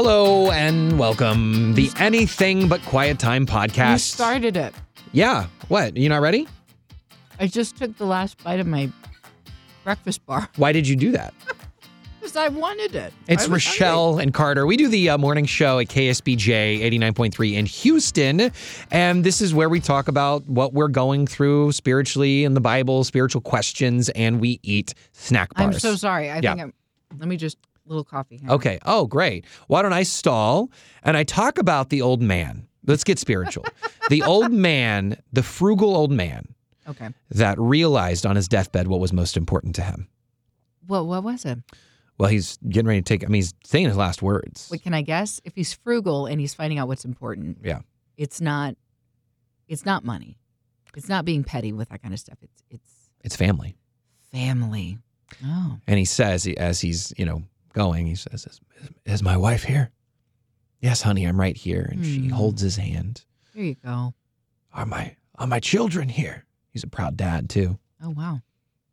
Hello and welcome. The Anything But Quiet Time podcast. You started it. Yeah. What? You not ready? I just took the last bite of my breakfast bar Why did you do that? because I wanted it. It's was Rochelle and Carter. We do the uh, morning show at KSBJ 89.3 in Houston. And this is where we talk about what we're going through spiritually in the Bible, spiritual questions, and we eat snack hungry. bars. I'm so sorry. I Yeah. think I'm. Let me just little coffee. Here. Okay. Oh, great. Why don't I stall and I talk about the old man? Let's get spiritual. the old man, the frugal old man Okay. that realized on his deathbed what was most important to him. Well, what was it? Well, he's getting ready to take, I mean, he's saying his last words. Wait, can I guess? If he's frugal and he's finding out what's important, Yeah. it's not. It's not money. It's not being petty with that kind of stuff. It's it's It's family. family. Oh, And he says, as he's, you know, going, he says, Is, is my wife here? Yes, honey, I'm right here. And she Hmm. holds his hand. there you go. Are my, are my children here? He's a proud dad, too. Oh wow.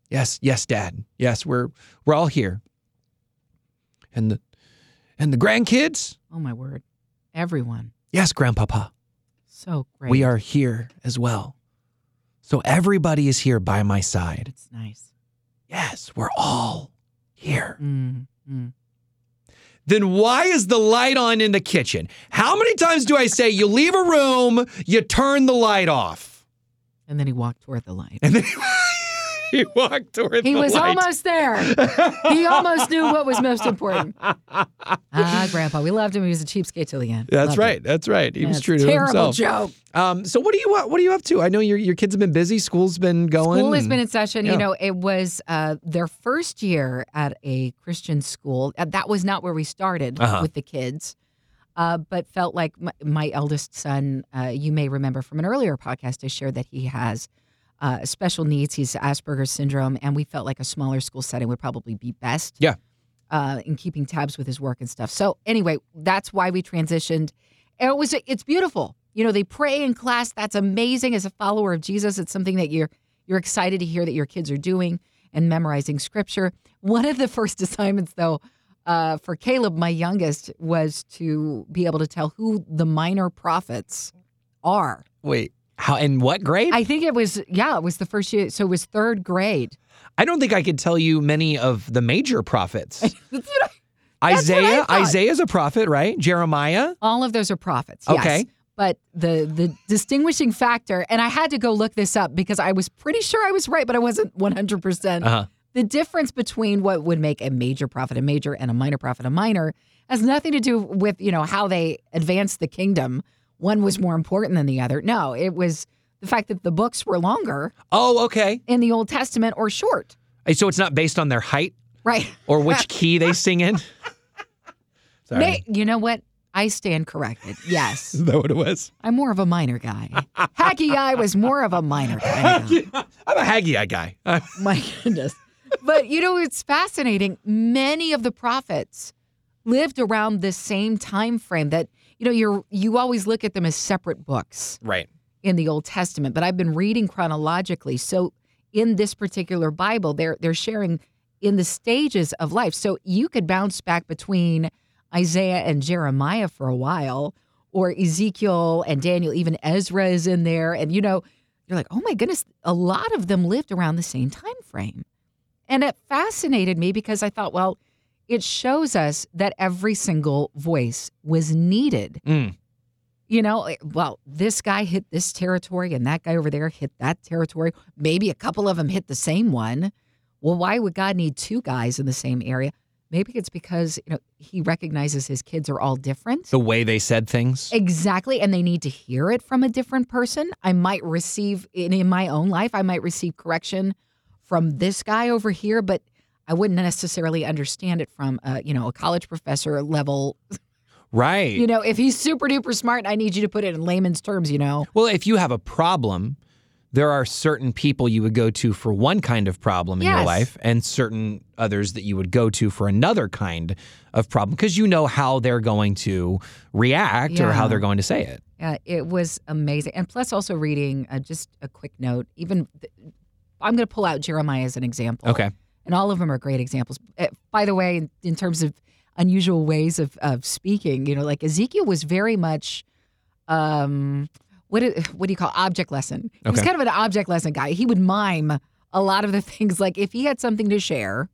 Yes, yes, Dad. Yes, we're we're all here. And the and the grandkids? Oh my word. Everyone. Yes, Grandpapa. So great. We are here as well. So everybody is here by my side. It's nice. Yes, we're all here. Mm, mm. Then why is the light on in the kitchen? How many times do I say you leave a room, you turn the light off? And then he walked toward the light. And then he walked toward the wheel. He the was light. almost there. he almost knew what was most important. Ah, Grandpa, we loved him. He was a cheapskate till the end. That's Loved right. him. That's right. He was true a to terrible himself. joke. Um, so what do you what are you up to? I know your your kids have been busy. School's been going. School has been in session. yeah. You know, it was uh, their first year at a Christian school. Uh, that was not where we started Uh-huh. with the kids, uh, but felt like my, my eldest son. Uh, you may remember from an earlier podcast, I shared that he has uh, special needs. He's Asperger's syndrome, and we felt like a smaller school setting would probably be best. Yeah. Uh, in keeping tabs with his work and stuff. So anyway, that's why we transitioned. And it was it's beautiful. You know, they pray in class. That's amazing. As a follower of Jesus, it's something that you're you're excited to hear that your kids are doing and memorizing scripture. One of the first assignments, though, uh, for Caleb, my youngest, was to be able to tell who the minor prophets are. Wait, how in what grade? I, think it was yeah, it was the first year, so it was third grade. I don't think I could tell you many of the major prophets. That's what I- what I Isaiah. Isaiah's a prophet, right? Jeremiah. all of those are prophets. Yes. Okay. But the the distinguishing factor, and I had to go look this up because I was pretty sure I was right, but I wasn't one hundred percent. Uh-huh. The difference between what would make a major prophet a major and a minor prophet a minor has nothing to do with you know how they advance the kingdom. One was more important than the other. No, it was the fact that the books were longer Oh, okay. in the Old Testament or short. Uh, So it's not based on their height Right. or which key they sing in. Sorry. You know what? I stand corrected. Yes. Is that what it was? I'm more of a minor guy. Haggai was more of a minor guy. I'm a Haggai guy. Uh, My goodness. But you know, it's fascinating. Many of the prophets lived around the same time frame that, you know, you're you always look at them as separate books right. in the Old Testament, but I've been reading chronologically. So in this particular Bible, they're they're sharing in the stages of life. So you could bounce back between Isaiah and Jeremiah for a while, or Ezekiel and Daniel, even Ezra is in there. And you know, you're like, oh my goodness, a lot of them lived around the same time frame. And it fascinated me because I thought, well, it shows us that every single voice was needed. Mm. You know, well, this guy hit this territory and that guy over there hit that territory. Maybe a couple of them hit the same one. Well, why would God need two guys in the same area? Maybe it's because, you know, he recognizes his kids are all different. The way they said things. Exactly. And they need to hear it from a different person. I might receive, in, in my own life, I might receive correction from this guy over here, but I wouldn't necessarily understand it from, uh, you know, a college professor level. Right. You know, if he's super duper smart, I need you to put it in layman's terms, you know. Well, if you have a problem, there are certain people you would go to for one kind of problem in your life and certain others that you would go to for another kind of problem because you know how they're going to react or how they're going to say it. Uh, it was amazing. And plus, also reading uh, just a quick note, even th- I'm going to pull out Jeremiah as an example. Okay. And all of them are great examples. Uh, by the way, in, in terms of unusual ways of of speaking. You know, like Ezekiel was very much, um, what do- what do you call object lesson? He was kind of an object lesson guy. He would mime a lot of the things. Like if he had something to share,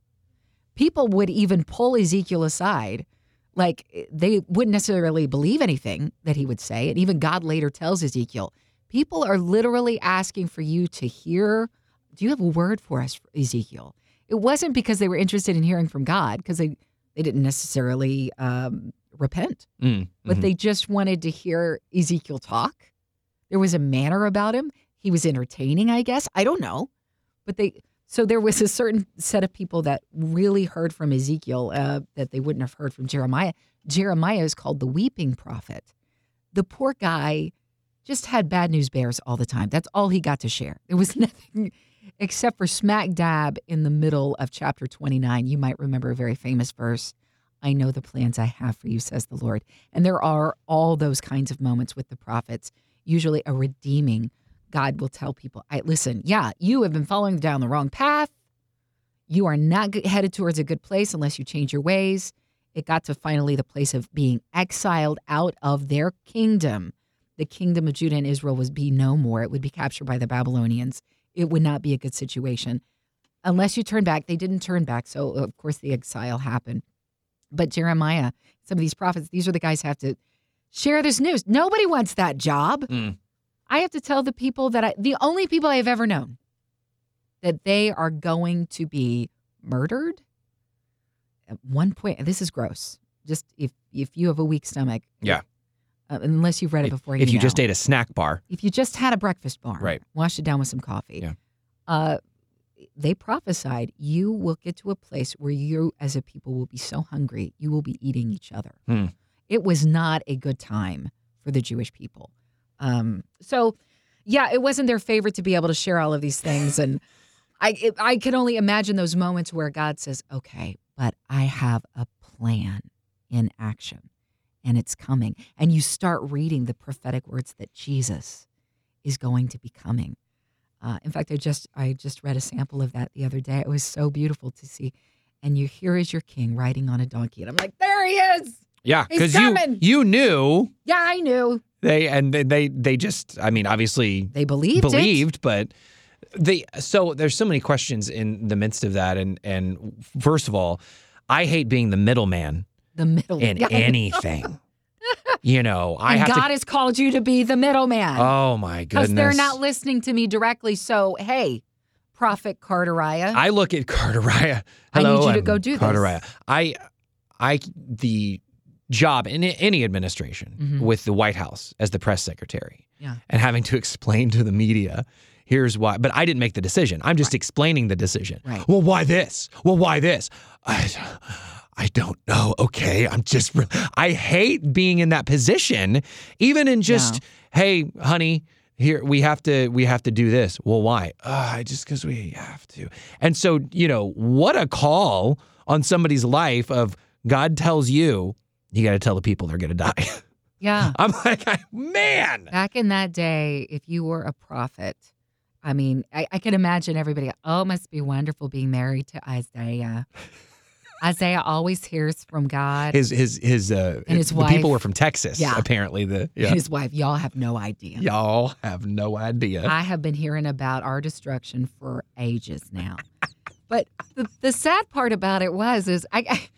people would even pull Ezekiel aside. Like they wouldn't necessarily believe anything that he would say. And even God later tells Ezekiel, people are literally asking for you to hear. Do you have a word for us, Ezekiel? It wasn't because they were interested in hearing from God, because they, they didn't necessarily um, repent, Mm, but mhm. they just wanted to hear Ezekiel talk. There was a manner about him. He was entertaining, I guess. I don't know. But they, so there was a certain set of people that really heard from Ezekiel uh, that they wouldn't have heard from Jeremiah. Jeremiah is called the weeping prophet. The poor guy just had bad news bears all the time. That's all he got to share. There was nothing except for smack dab in the middle of chapter 29. You might remember a very famous verse. I know the plans I have for you, says the Lord. And there are all those kinds of moments with the prophets, usually a redeeming. God will tell people, I listen, yeah, you have been following down the wrong path. You are not headed towards a good place unless you change your ways. It got to finally the place of being exiled out of their kingdom. The kingdom of Judah and Israel was be no more. It would be captured by the Babylonians. It would not be a good situation unless you turn back. They didn't turn back. So, of course, the exile happened. But Jeremiah, some of these prophets, these are the guys who have to share this news. Nobody wants that job. Mm. I have to tell the people that I, the only people I've ever known, that they are going to be murdered. At one point, this is gross. Just if if you have a weak stomach, Yeah. Uh, unless you've read it before, if you just know. ate a snack bar. if you just had a breakfast bar, Right. washed it down with some coffee, Yeah. uh, they prophesied you will get to a place where you, as a people, will be so hungry you will be eating each other. Hmm. It was not a good time for the Jewish people. Um, so, yeah, it wasn't their favorite to be able to share all of these things, and I it, I can only imagine those moments where God says, "Okay, but I have a plan in action, and it's coming," and you start reading the prophetic words that Jesus is going to be coming. Uh, in fact, I just I just read a sample of that the other day. It was so beautiful to see. And you here is your king riding on a donkey, and I'm like, there he is. Yeah, because you you knew Yeah, I knew. they and they they, they just I mean obviously They believed, it. believed, but they so there's so many questions in the midst of that, and and first of all, I hate being the middleman The middle. in Yeah, anything. you know, I and have God to. has called you to be the middleman Oh my because goodness! they're not listening to me directly. So hey, Prophet Carteriah, I look at Carteriah. I need Hello, you to I'm go do this. Carteriah. I, I, the job in any administration Mhm. with the White House as the press secretary, Yeah. and having to explain to the media, here's why. But I didn't make the decision. I'm just explaining the decision. Right. Well, why this? Well, why this? I, I don't know. Okay, I'm just. I hate being in that position, even in just, hey, honey. Here we have to we have to do this. Well, why? Uh, just because we have to. And so you know what a call on somebody's life of God tells you you got to tell the people they're going to die. yeah. I'm like, man. Back in that day, if you were a prophet, I mean, I, I can imagine everybody. Oh, it must be wonderful being married to Isaiah. Isaiah always hears from God. His his his uh And his the people were from Texas. Yeah. apparently the yeah. his wife. Y'all have no idea. Y'all have no idea. I have been hearing about our destruction for ages now. but the, the sad part about it was is I, I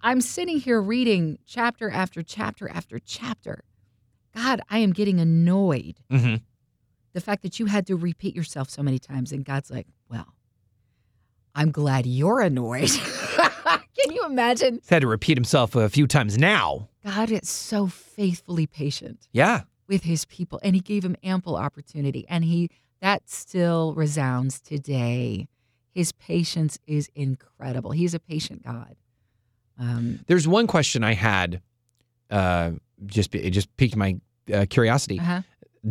I'm sitting here reading chapter after chapter after chapter. God, I am getting annoyed. hmm The fact that you had to repeat yourself so many times and God's like, "Well, I'm glad you're annoyed." Can you imagine? He's had to repeat himself a few times now. God is so faithfully patient. Yeah. with his people and he gave him ample opportunity and he that still resounds today his patience is incredible he's a patient god um There's one question I had. Uh, just it just piqued my uh, curiosity. uh-huh.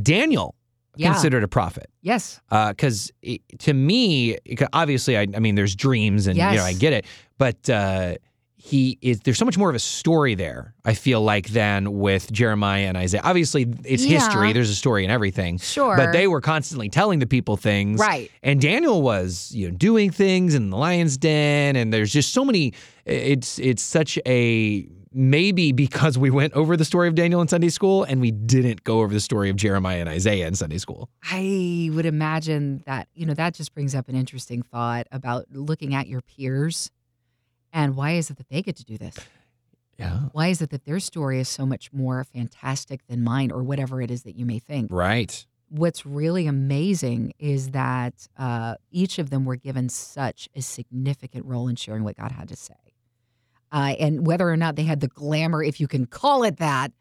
Daniel yeah considered a prophet yes because to me, obviously, I, I mean, there's dreams and you know I get it, but uh, he is. There's so much more of a story there. I feel like than with Jeremiah and Isaiah. Obviously, it's Yeah. history. There's a story and everything. sure But they were constantly telling the people things. right And Daniel was, you know, doing things in the lion's den, and there's just so many it's it's such a maybe because we went over the story of Daniel in Sunday school and we didn't go over the story of Jeremiah and Isaiah in Sunday school. I would imagine that, you know, that just brings up an interesting thought about looking at your peers and why is it that they get to do this? Yeah. Why is it that their story is so much more fantastic than mine or whatever it is that you may think? Right. What's really amazing is that uh, each of them were given such a significant role in sharing what God had to say. Uh, and whether or not they had the glamour, if you can call it that,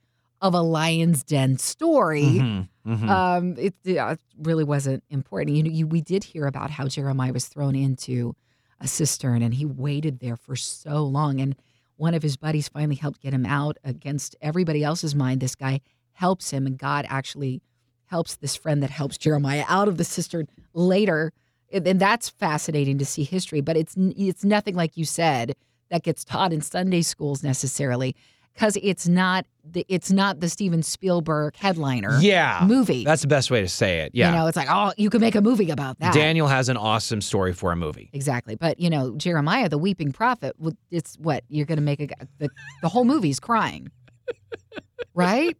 of a lion's den story, Mhm, mhm. um, it, yeah, it really wasn't important. You know, you, we did hear about how Jeremiah was thrown into a cistern and he waited there for so long. And one of his buddies finally helped get him out against everybody else's mind. This guy helps him, and God actually helps this friend that helps Jeremiah out of the cistern later. And and that's fascinating to see history, but it's it's nothing like you said that gets taught in Sunday schools necessarily because it's not the it's not the Steven Spielberg headliner yeah. movie. That's the best way to say it. Yeah. You know, it's like, oh, you could make a movie about that. Daniel has an awesome story for a movie. Exactly. But, you know, Jeremiah, the weeping prophet, it's what? You're going to make a, the, the whole movie's crying. right?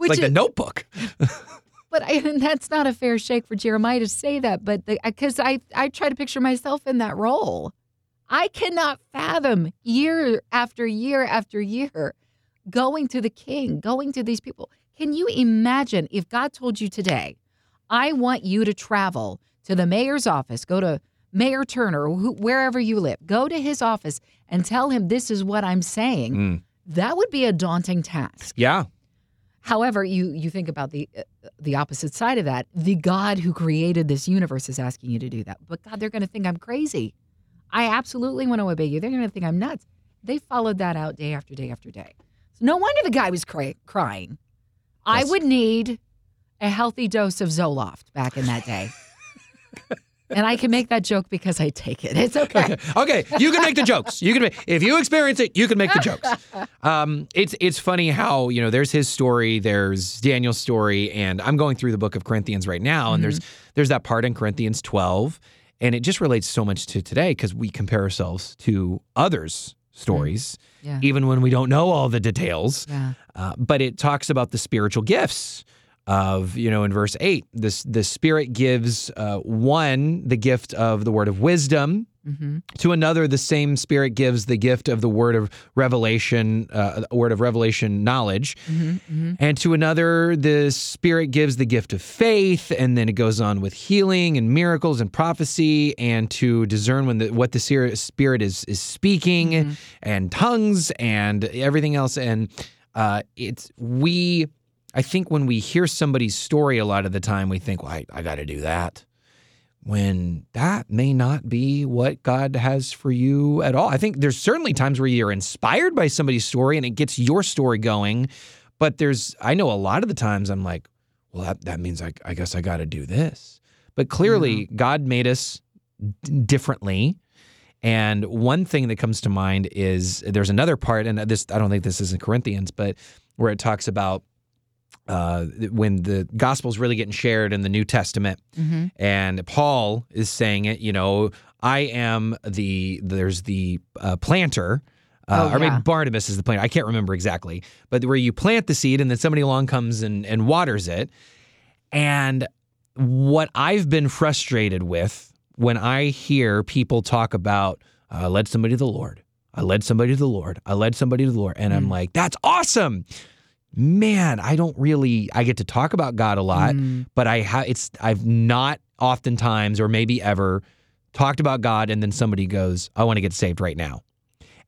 It's like the notebook. but I, and that's not a fair shake for Jeremiah to say that. But because I, I try to picture myself in that role. I cannot fathom year after year after year going to the king, going to these people. Can you imagine if God told you today, I want you to travel to the mayor's office, go to Mayor Turner, who, wherever you live, go to his office and tell him this is what I'm saying? Mm. That would be a daunting task. Yeah. However, you you think about the uh, the opposite side of that. The God who created this universe is asking you to do that. But God, they're going to think I'm crazy. I absolutely want to obey you. They're going to think I'm nuts. They followed that out day after day after day. So no wonder the guy was cry- crying. I would need a healthy dose of Zoloft back in that day. and I can make that joke because I take it. It's okay. okay, you can make the jokes. You can make if you experience it, you can make the jokes. Um, it's it's funny how you know there's his story, there's Daniel's story, and I'm going through the book of Corinthians right now, and there's there's that part in Corinthians 12, and it just relates so much to today because we compare ourselves to others' stories, Yeah. even when we don't know all the details. Yeah. Uh, but it talks about the spiritual gifts of you know in verse 8 this the spirit gives uh, one the gift of the word of wisdom hmm to another the same spirit gives the gift of the word of revelation uh, word of revelation knowledge. Hmm hmm and to another the spirit gives the gift of faith and then it goes on with healing and miracles and prophecy and to discern when the, what the spirit is is speaking Mm-hmm. and tongues and everything else. And uh, it's we i think when we hear somebody's story a lot of the time we think well i, I got to do that when that may not be what God has for you at all. I think there's certainly times where you're inspired by somebody's story and it gets your story going. But there's, I know a lot of the times I'm like, well, that, that means I, I guess I got to do this. But clearly, mm-hmm. God made us d- differently. And one thing that comes to mind is there's another part, and this, I don't think this is in Corinthians, but where it talks about uh, when the gospel's really getting shared in the New Testament hmm and Paul is saying it. You know, I am the there's the uh, planter. Uh, Oh, or maybe. Barnabas is the planter. I can't remember exactly, but where you plant the seed and then somebody along comes and, and waters it. And what I've been frustrated with when I hear people talk about, I led somebody to the Lord, I led somebody to the Lord, I led somebody to the Lord, and I'm Mm. like, that's awesome. Man, I don't really. I get to talk about God a lot, Mm. but I have it's I've not oftentimes or maybe ever talked about God and then somebody goes, I want to get saved right now.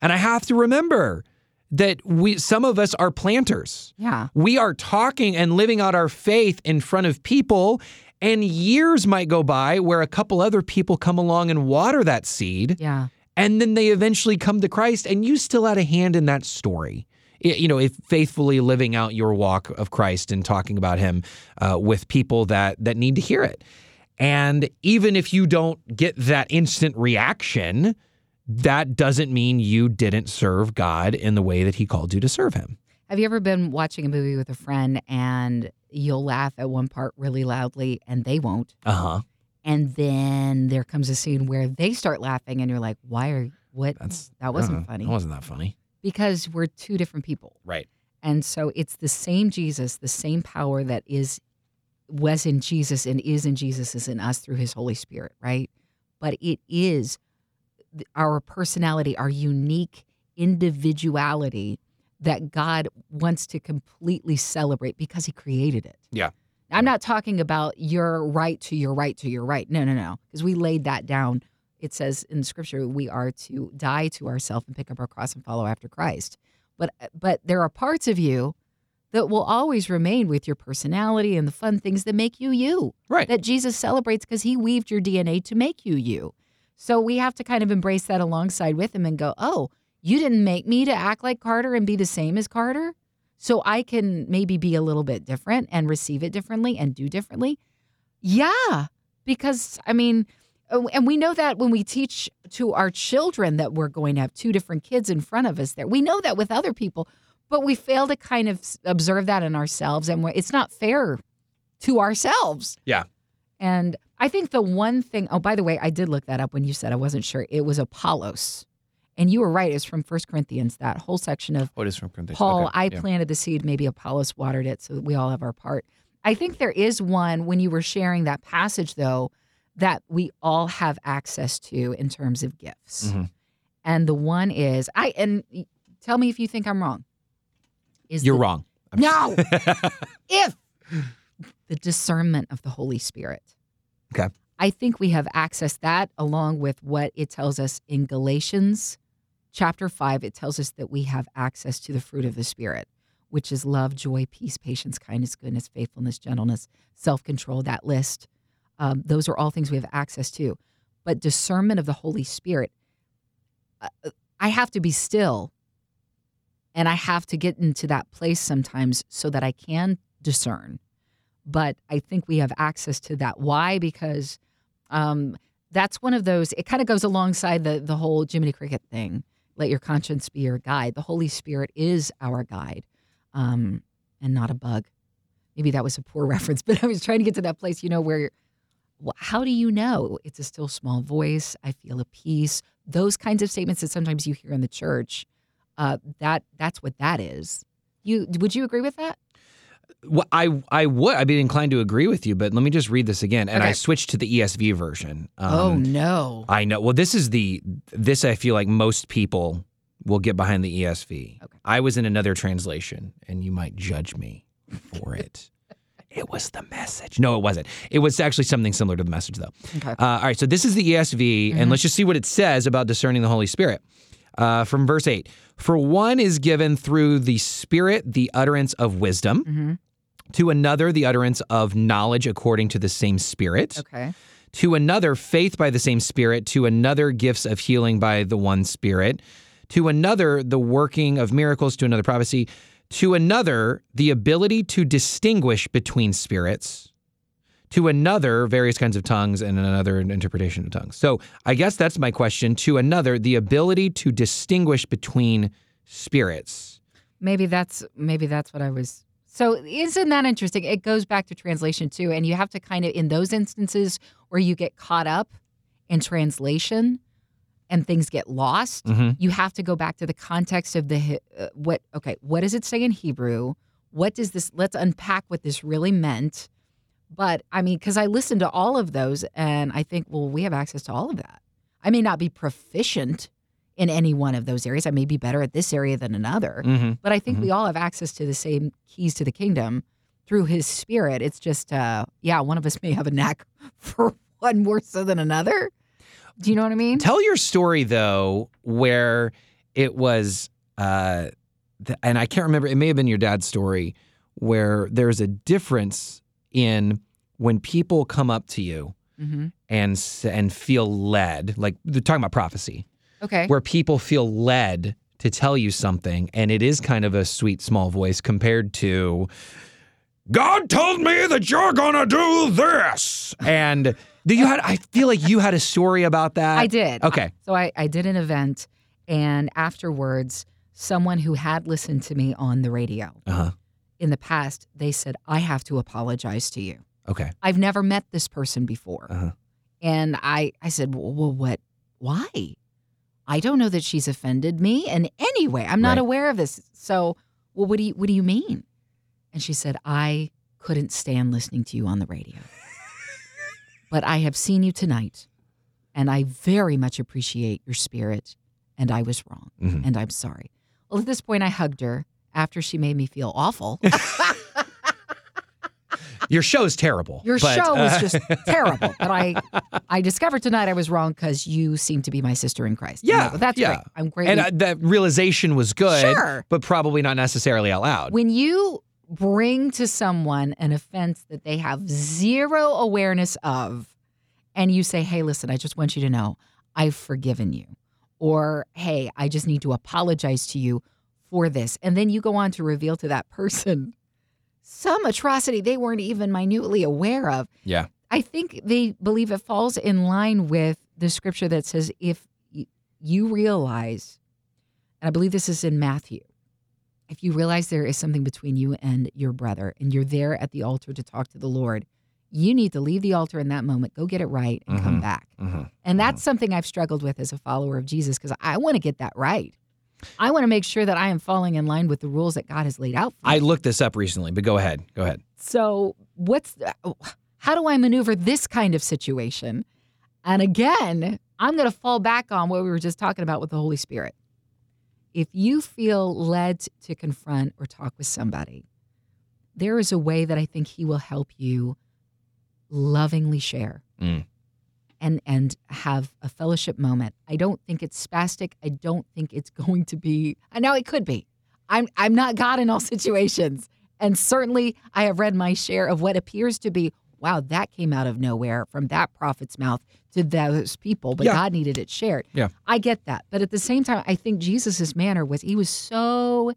And I have to remember that we some of us are planters. Yeah. We are talking and living out our faith in front of people and years might go by where a couple other people come along and water that seed Yeah. and then they eventually come to Christ, and you still had a hand in that story. You know, if faithfully living out your walk of Christ and talking about Him uh, with people that that need to hear it, and even if you don't get that instant reaction, that doesn't mean you didn't serve God in the way that He called you to serve Him. Have you ever been watching a movie with a friend and you'll laugh at one part really loudly and they won't? Uh huh. And then there comes a scene where they start laughing and you're like, why are What? That's that wasn't uh, funny. That wasn't that funny. Because we're two different people. Right. And so it's the same Jesus, the same power that is was in Jesus and is in Jesus is in us through his Holy Spirit, right? But it is our personality, our unique individuality that God wants to completely celebrate because he created it. Yeah. I'm not talking about your right to your right to your right. No, no, no. Because we laid that down. It says in scripture we are to die to ourselves and pick up our cross and follow after Christ. But but there are parts of you that will always remain with your personality and the fun things that make you you. Right. That Jesus celebrates because he weaved your DNA to make you you. So we have to kind of embrace that alongside with him and go, "Oh, you didn't make me to act like Carter and be the same as Carter." So I can maybe be a little bit different and receive it differently and do differently. Yeah, because I mean, uh, Oh, and we know that when we teach to our children that we're going to have two different kids in front of us there. We know that with other people, but we fail to kind of observe that in ourselves and it's not fair to ourselves. Yeah. And I think the one thing, oh, by the way, I did look that up when you said I wasn't sure. It was Apollos. And you were right. It's from First Corinthians, that whole section of oh, What is from Corinthians? Paul, Okay, I yeah. planted the seed, maybe Apollos watered it so that we all have our part. I think there is one when you were sharing that passage, though, that we all have access to in terms of gifts. Mhm. And the one is, I, and tell me if you think I'm wrong. Is You're the- wrong. I'm- No. if the discernment of the Holy Spirit. Okay. I think we have access that along with what it tells us in Galatians chapter 5 it tells us that we have access to the fruit of the spirit which is love, joy, peace, patience, kindness, goodness, faithfulness, gentleness, self-control that list. Um, those are all things we have access to. But discernment of the Holy Spirit uh, I have to be still and I have to get into that place sometimes so that I can discern. But I think we have access to that. Why? Because um, that's one of those. It kind of goes alongside the the whole Jiminy Cricket thing. Let your conscience be your guide. The Holy Spirit is our guide, um, and not a bug. Maybe that was a poor reference, but I was trying to get to that place. You know where. Well, how do you know it's a still small voice? I feel a peace. Those kinds of statements that sometimes you hear in the church. Uh, that that's what that is. You would you agree with that? Well, I I would I'd be inclined to agree with you, but let me just read this again. And I Okay. switched to the ESV version. oh Um, no. I know. Well, this is the this I feel like most people will get behind the ESV. Okay. I was in another translation, and you might judge me for it. It was the message. No, it wasn't. It was actually something similar to the message, though. Okay. Uh, all right, so this is the ESV, and let's just see what it says about discerning the Holy Spirit. Uh, from verse 8 For one is given through the Spirit the utterance of wisdom, hmm to another the utterance of knowledge according to the same Spirit, Okay. to another faith by the same Spirit, to another gifts of healing by the one Spirit, to another the working of miracles, to another prophecy, to another the ability to distinguish between spirits, to another various kinds of tongues, and another an interpretation of tongues. So I guess that's my question. To another the ability to distinguish between spirits. Maybe that's maybe that's what I was. So isn't that interesting? It goes back to translation too, and you have to kind of in those instances where you get caught up in translation and things get lost. Mhm. You have to go back to the context of the uh, what. Okay, what does it say in Hebrew? What does this? Let's unpack what this really meant. But I mean, because I listened to all of those, and I think, well, we have access to all of that. I may not be proficient in any one of those areas. I may be better at this area than another. Mm-hmm. But I think we all have access to the same keys to the kingdom through his spirit. It's just, uh, yeah, one of us may have a knack for one more so than another. Do you know what I mean? Tell your story though, where it was, uh, th- and I can't remember. It may have been your dad's story, where there's a difference in when people come up to you hmm and and feel led, like they're talking about prophecy, Okay. where people feel led to tell you something, and it is kind of a sweet small voice compared to. God told me that you're gonna do this, and do you had? I feel like you had a story about that. I did. Okay. So I, I did an event, and afterwards, someone who had listened to me on the radio Uh huh. in the past, they said, I have to apologize to you. Okay. I've never met this person before. Uh-huh. And I, I said, well, well, what, why? I don't know that she's offended me in any way. I'm not Right. aware of this. So, well, what do you what do you mean? And she said, I couldn't stand listening to you on the radio. But I have seen you tonight, and I very much appreciate your spirit, and I was wrong, Mhm. and I'm sorry. Well, at this point, I hugged her after she made me feel awful. Your show's terrible. Your but, show was uh, just terrible. But I, I discovered tonight I was wrong because you seem to be my sister in Christ. Yeah, that- that's yeah. great. I'm great. and uh, that realization was good, Sure. but probably not necessarily out loud. when you bring to someone an offense that they have zero awareness of, and you say, "Hey, listen, I just want you to know I've forgiven you," or "Hey, I just need to apologize to you for this," and then you go on to reveal to that person some atrocity they weren't even minutely aware of. yeah. I think they believe it falls in line with the scripture that says, if you realize, and I believe this is in Matthew, if you realize there is something between you and your brother and you're there at the altar to talk to the Lord, you need to leave the altar in that moment, go get it right, and come Mhm. back. Mhm. And that's something I've struggled with as a follower of Jesus because I want to get that right. I want to make sure that I am falling in line with the rules that God has laid out for me. I looked this up recently, but go ahead. Go ahead. So, what's how do I maneuver this kind of situation? And again, I'm going to fall back on what we were just talking about with the Holy Spirit. If you feel led to confront or talk with somebody, there is a way that I think He will help you lovingly share Mm. and and have a fellowship moment. I don't think it's spastic. I don't think it's going to be. I know it could be. I'm I'm not God in all situations, and certainly I have read my share of what appears to be. Wow, that came out of nowhere from that prophet's mouth to those people, but Yeah. God needed it shared. Yeah. I get that, but at the same time, I think Jesus's manner was he was so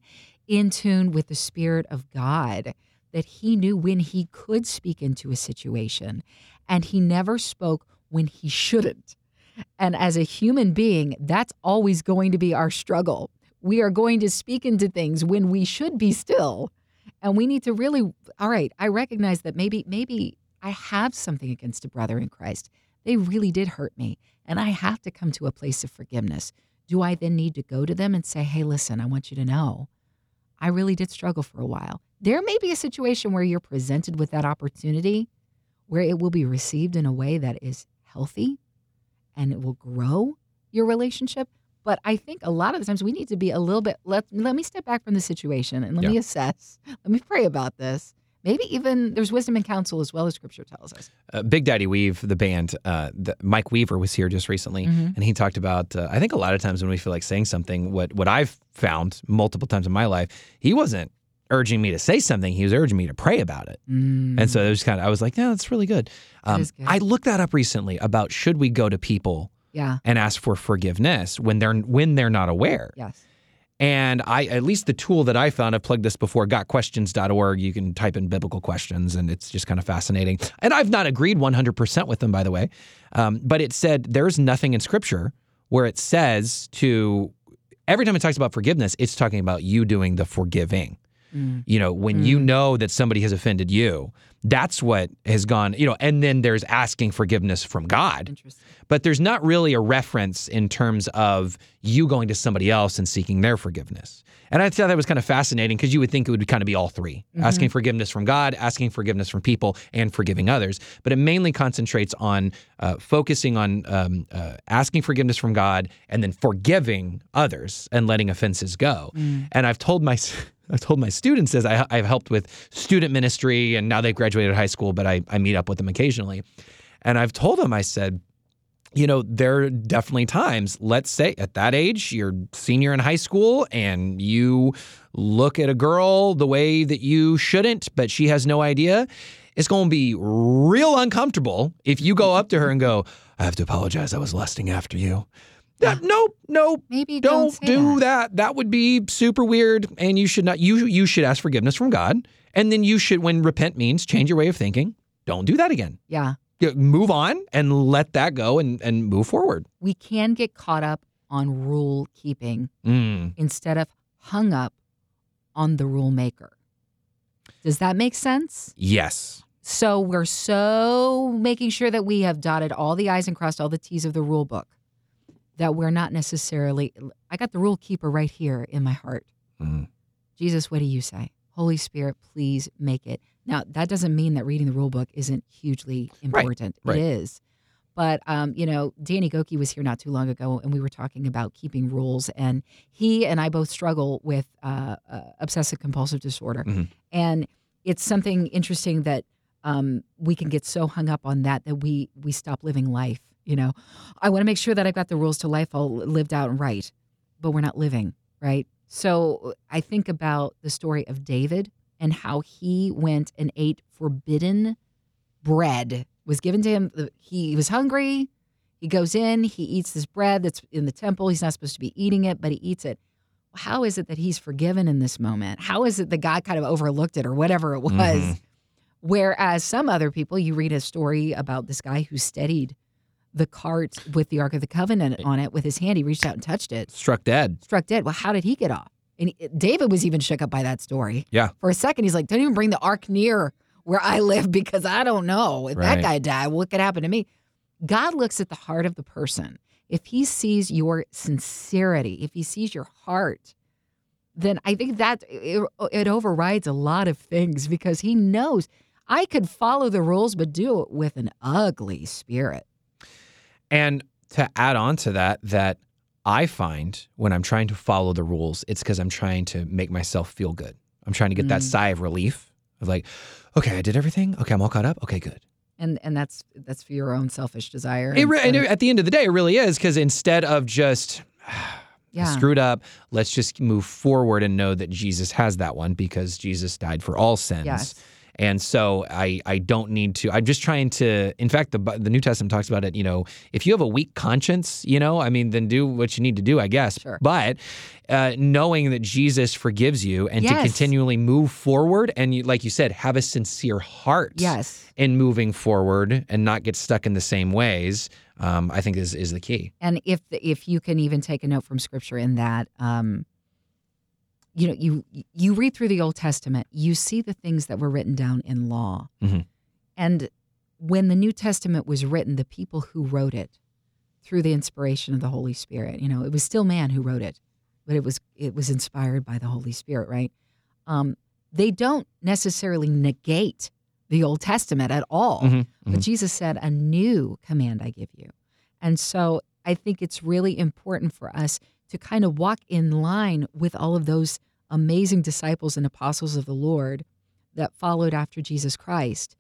in tune with the Spirit of God that he knew when he could speak into a situation, and he never spoke when he shouldn't. And as a human being, that's always going to be our struggle. We are going to speak into things when we should be still. And we need to really, all right, I recognize that maybe, maybe I have something against a brother in Christ. They really did hurt me. And I have to come to a place of forgiveness. Do I then need to go to them and say, hey, listen, I want you to know I really did struggle for a while? There may be a situation where you're presented with that opportunity where it will be received in a way that is healthy and it will grow your relationship. But I think a lot of the times we need to be a little bit let let me step back from the situation and let me assess. Let me pray about this. Maybe even there's wisdom and counsel as well as scripture tells us. Uh, Big Daddy Weave, the band, uh, the, Mike Weaver was here just recently, Mhm. and he talked about. Uh, I think a lot of times when we feel like saying something, what what I've found multiple times in my life, he wasn't urging me to say something; he was urging me to pray about it. And so it was kind of, I was like, yeah, that's really good. Um, good. I looked that up recently about should we go to people yeah, and ask for forgiveness when they're when they're not aware. yes. And I, at least the tool that I found, I've plugged this before, gotquestions.org. You can type in biblical questions and it's just kind of fascinating. And I've not agreed 100% with them, by the way. Um, but it said there's nothing in scripture where it says to, every time it talks about forgiveness, it's talking about you doing the forgiving. Mm. You know, when you know that somebody has offended you, that's what has gone, you know, and then there's asking forgiveness from God but there's not really a reference in terms of you going to somebody else and seeking their forgiveness. And I thought that was kind of fascinating because you would think it would kind of be all 3 asking forgiveness from God, asking forgiveness from people, and forgiving others. But it mainly concentrates on uh, focusing on um, uh, asking forgiveness from God and then forgiving others and letting offenses go. And I've told my I've told my students as I, I've helped with student ministry, and now they've graduated high school, but I, I meet up with them occasionally. And I've told them, I said, you know, there are definitely times, let's say at that age, you're senior in high school and you look at a girl the way that you shouldn't, but she has no idea. It's going to be real uncomfortable if you go up to her and go, I have to apologize. I was lusting after you. That, nope, nope. Maybe Don't, don't, do that. that. that. would be super weird, and you should not. You you should ask forgiveness from God, and then you should, when repent means change your way of thinking. Don't do that again Yeah, you move on and let that go and, and move forward. we can get caught up on rule keeping Mm. instead of hung up on the rule maker. Does that make sense? Yes. So we're so making sure that we have dotted all the I's and crossed all the T's of the rule book that we're not necessarily. I got the rule keeper right here in my heart. Mm. Jesus, what do you say? Holy Spirit, please make it. Now, that doesn't mean that reading the rule book isn't hugely important. right. It is. But, um, you know, Danny Gokey was here not too long ago, and we were talking about keeping rules. And he and I both struggle with uh, uh, obsessive compulsive disorder. Mhm. And it's something interesting that um, we can get so hung up on that that we we stop living life. You know, I want to make sure that I've got the rules to life all lived out right, but we're not living right. So I think about the story of David and how he went and ate forbidden bread was given to him. He was hungry. He goes in, he eats this bread that's in the temple. He's not supposed to be eating it, but he eats it. How is it that he's forgiven in this moment? How is it that God kind of overlooked it or whatever it was? Mhm. Whereas some other people, you read a story about this guy who steadied the cart with the Ark of the Covenant on it with his hand. He reached out and touched it, Struck dead. struck dead. Well, how did he get off? And he- David was even shook up by that story. Yeah. For a second, he's like, don't even bring the Ark near where I live because I don't know. If Right. that guy died, what could happen to me? God looks at the heart of the person. If he sees your sincerity, if he sees your heart, then I think that it, it overrides a lot of things because he knows I could follow the rules, but do it with an ugly spirit. And to add on to that, that I find when I'm trying to follow the rules, it's because I'm trying to make myself feel good. I'm trying to get that Mm. sigh of relief of like, okay, I did everything. Okay, I'm all caught up. Okay, good. And and that's that's for your own selfish desire. It re- and it- at the end of the day, it really is because instead of just yeah. screwed up, let's just move forward and know that Jesus has that one because Jesus died for all sins. Yes. And so I, I don't need to. I'm just trying to. In fact, the the New Testament talks about it. You know, if you have a weak conscience, you know, I mean, then do what you need to do, I guess. Sure. But uh, knowing that Jesus forgives you and to continually move forward, and you, like you said, have a sincere heart Yes. in moving forward and not get stuck in the same ways, um, I think is is the key. And if if you can even take a note from scripture in that, um, you know, you you read through the Old Testament, you see the things that were written down in law, Mhm. and when the New Testament was written, the people who wrote it through the inspiration of the Holy Spirit, you know, it was still man who wrote it, but it was it was inspired by the Holy Spirit, right? Um, they don't necessarily negate the Old Testament at all. Mhm, But Jesus said, A new command I give you. And so I think it's really important for us to kind of walk in line with all of those amazing disciples and apostles of the Lord that followed after Jesus Christ.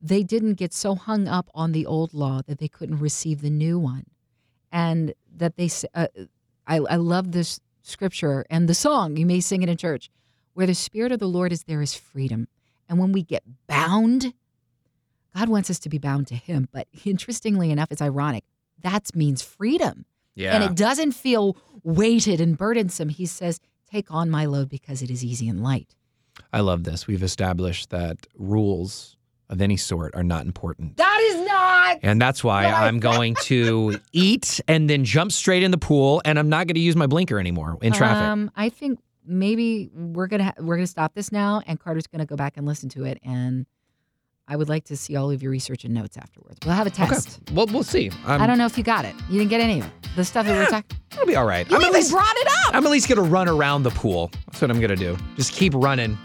They didn't get so hung up on the old law that they couldn't receive the new one. And that they, uh, I, I love this scripture and the song, you may sing it in church, where the Spirit of the Lord is, there is freedom. And when we get bound, God wants us to be bound to Him. But interestingly enough, it's ironic. That means freedom. Yeah. And it doesn't feel weighted and burdensome. He says, Take on my load because it is easy and light. I love this. We've established that rules of any sort are not important. That is not. And that's why I'm going to eat and then jump straight in the pool and I'm not going to use my blinker anymore in traffic. Um, I think maybe we're gonna ha- we're gonna stop this now, and Carter's gonna go back and listen to it. And I would like to see all of your research and notes afterwards. We'll have a test. Okay. well, we'll see. I'm, I don't know if you got it. You didn't get any of it. The stuff that we're talking. It'll be all right. You I'm at even least brought it up. I'm at least going to run around the pool. That's what I'm going to do. Just keep running.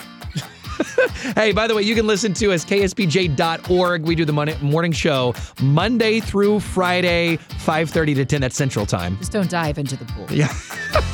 hey, by the way, you can listen to us ksbj.org. We do the morning show Monday through Friday, 5:30 to 10 at Central Time. Just don't dive into the pool. Yeah.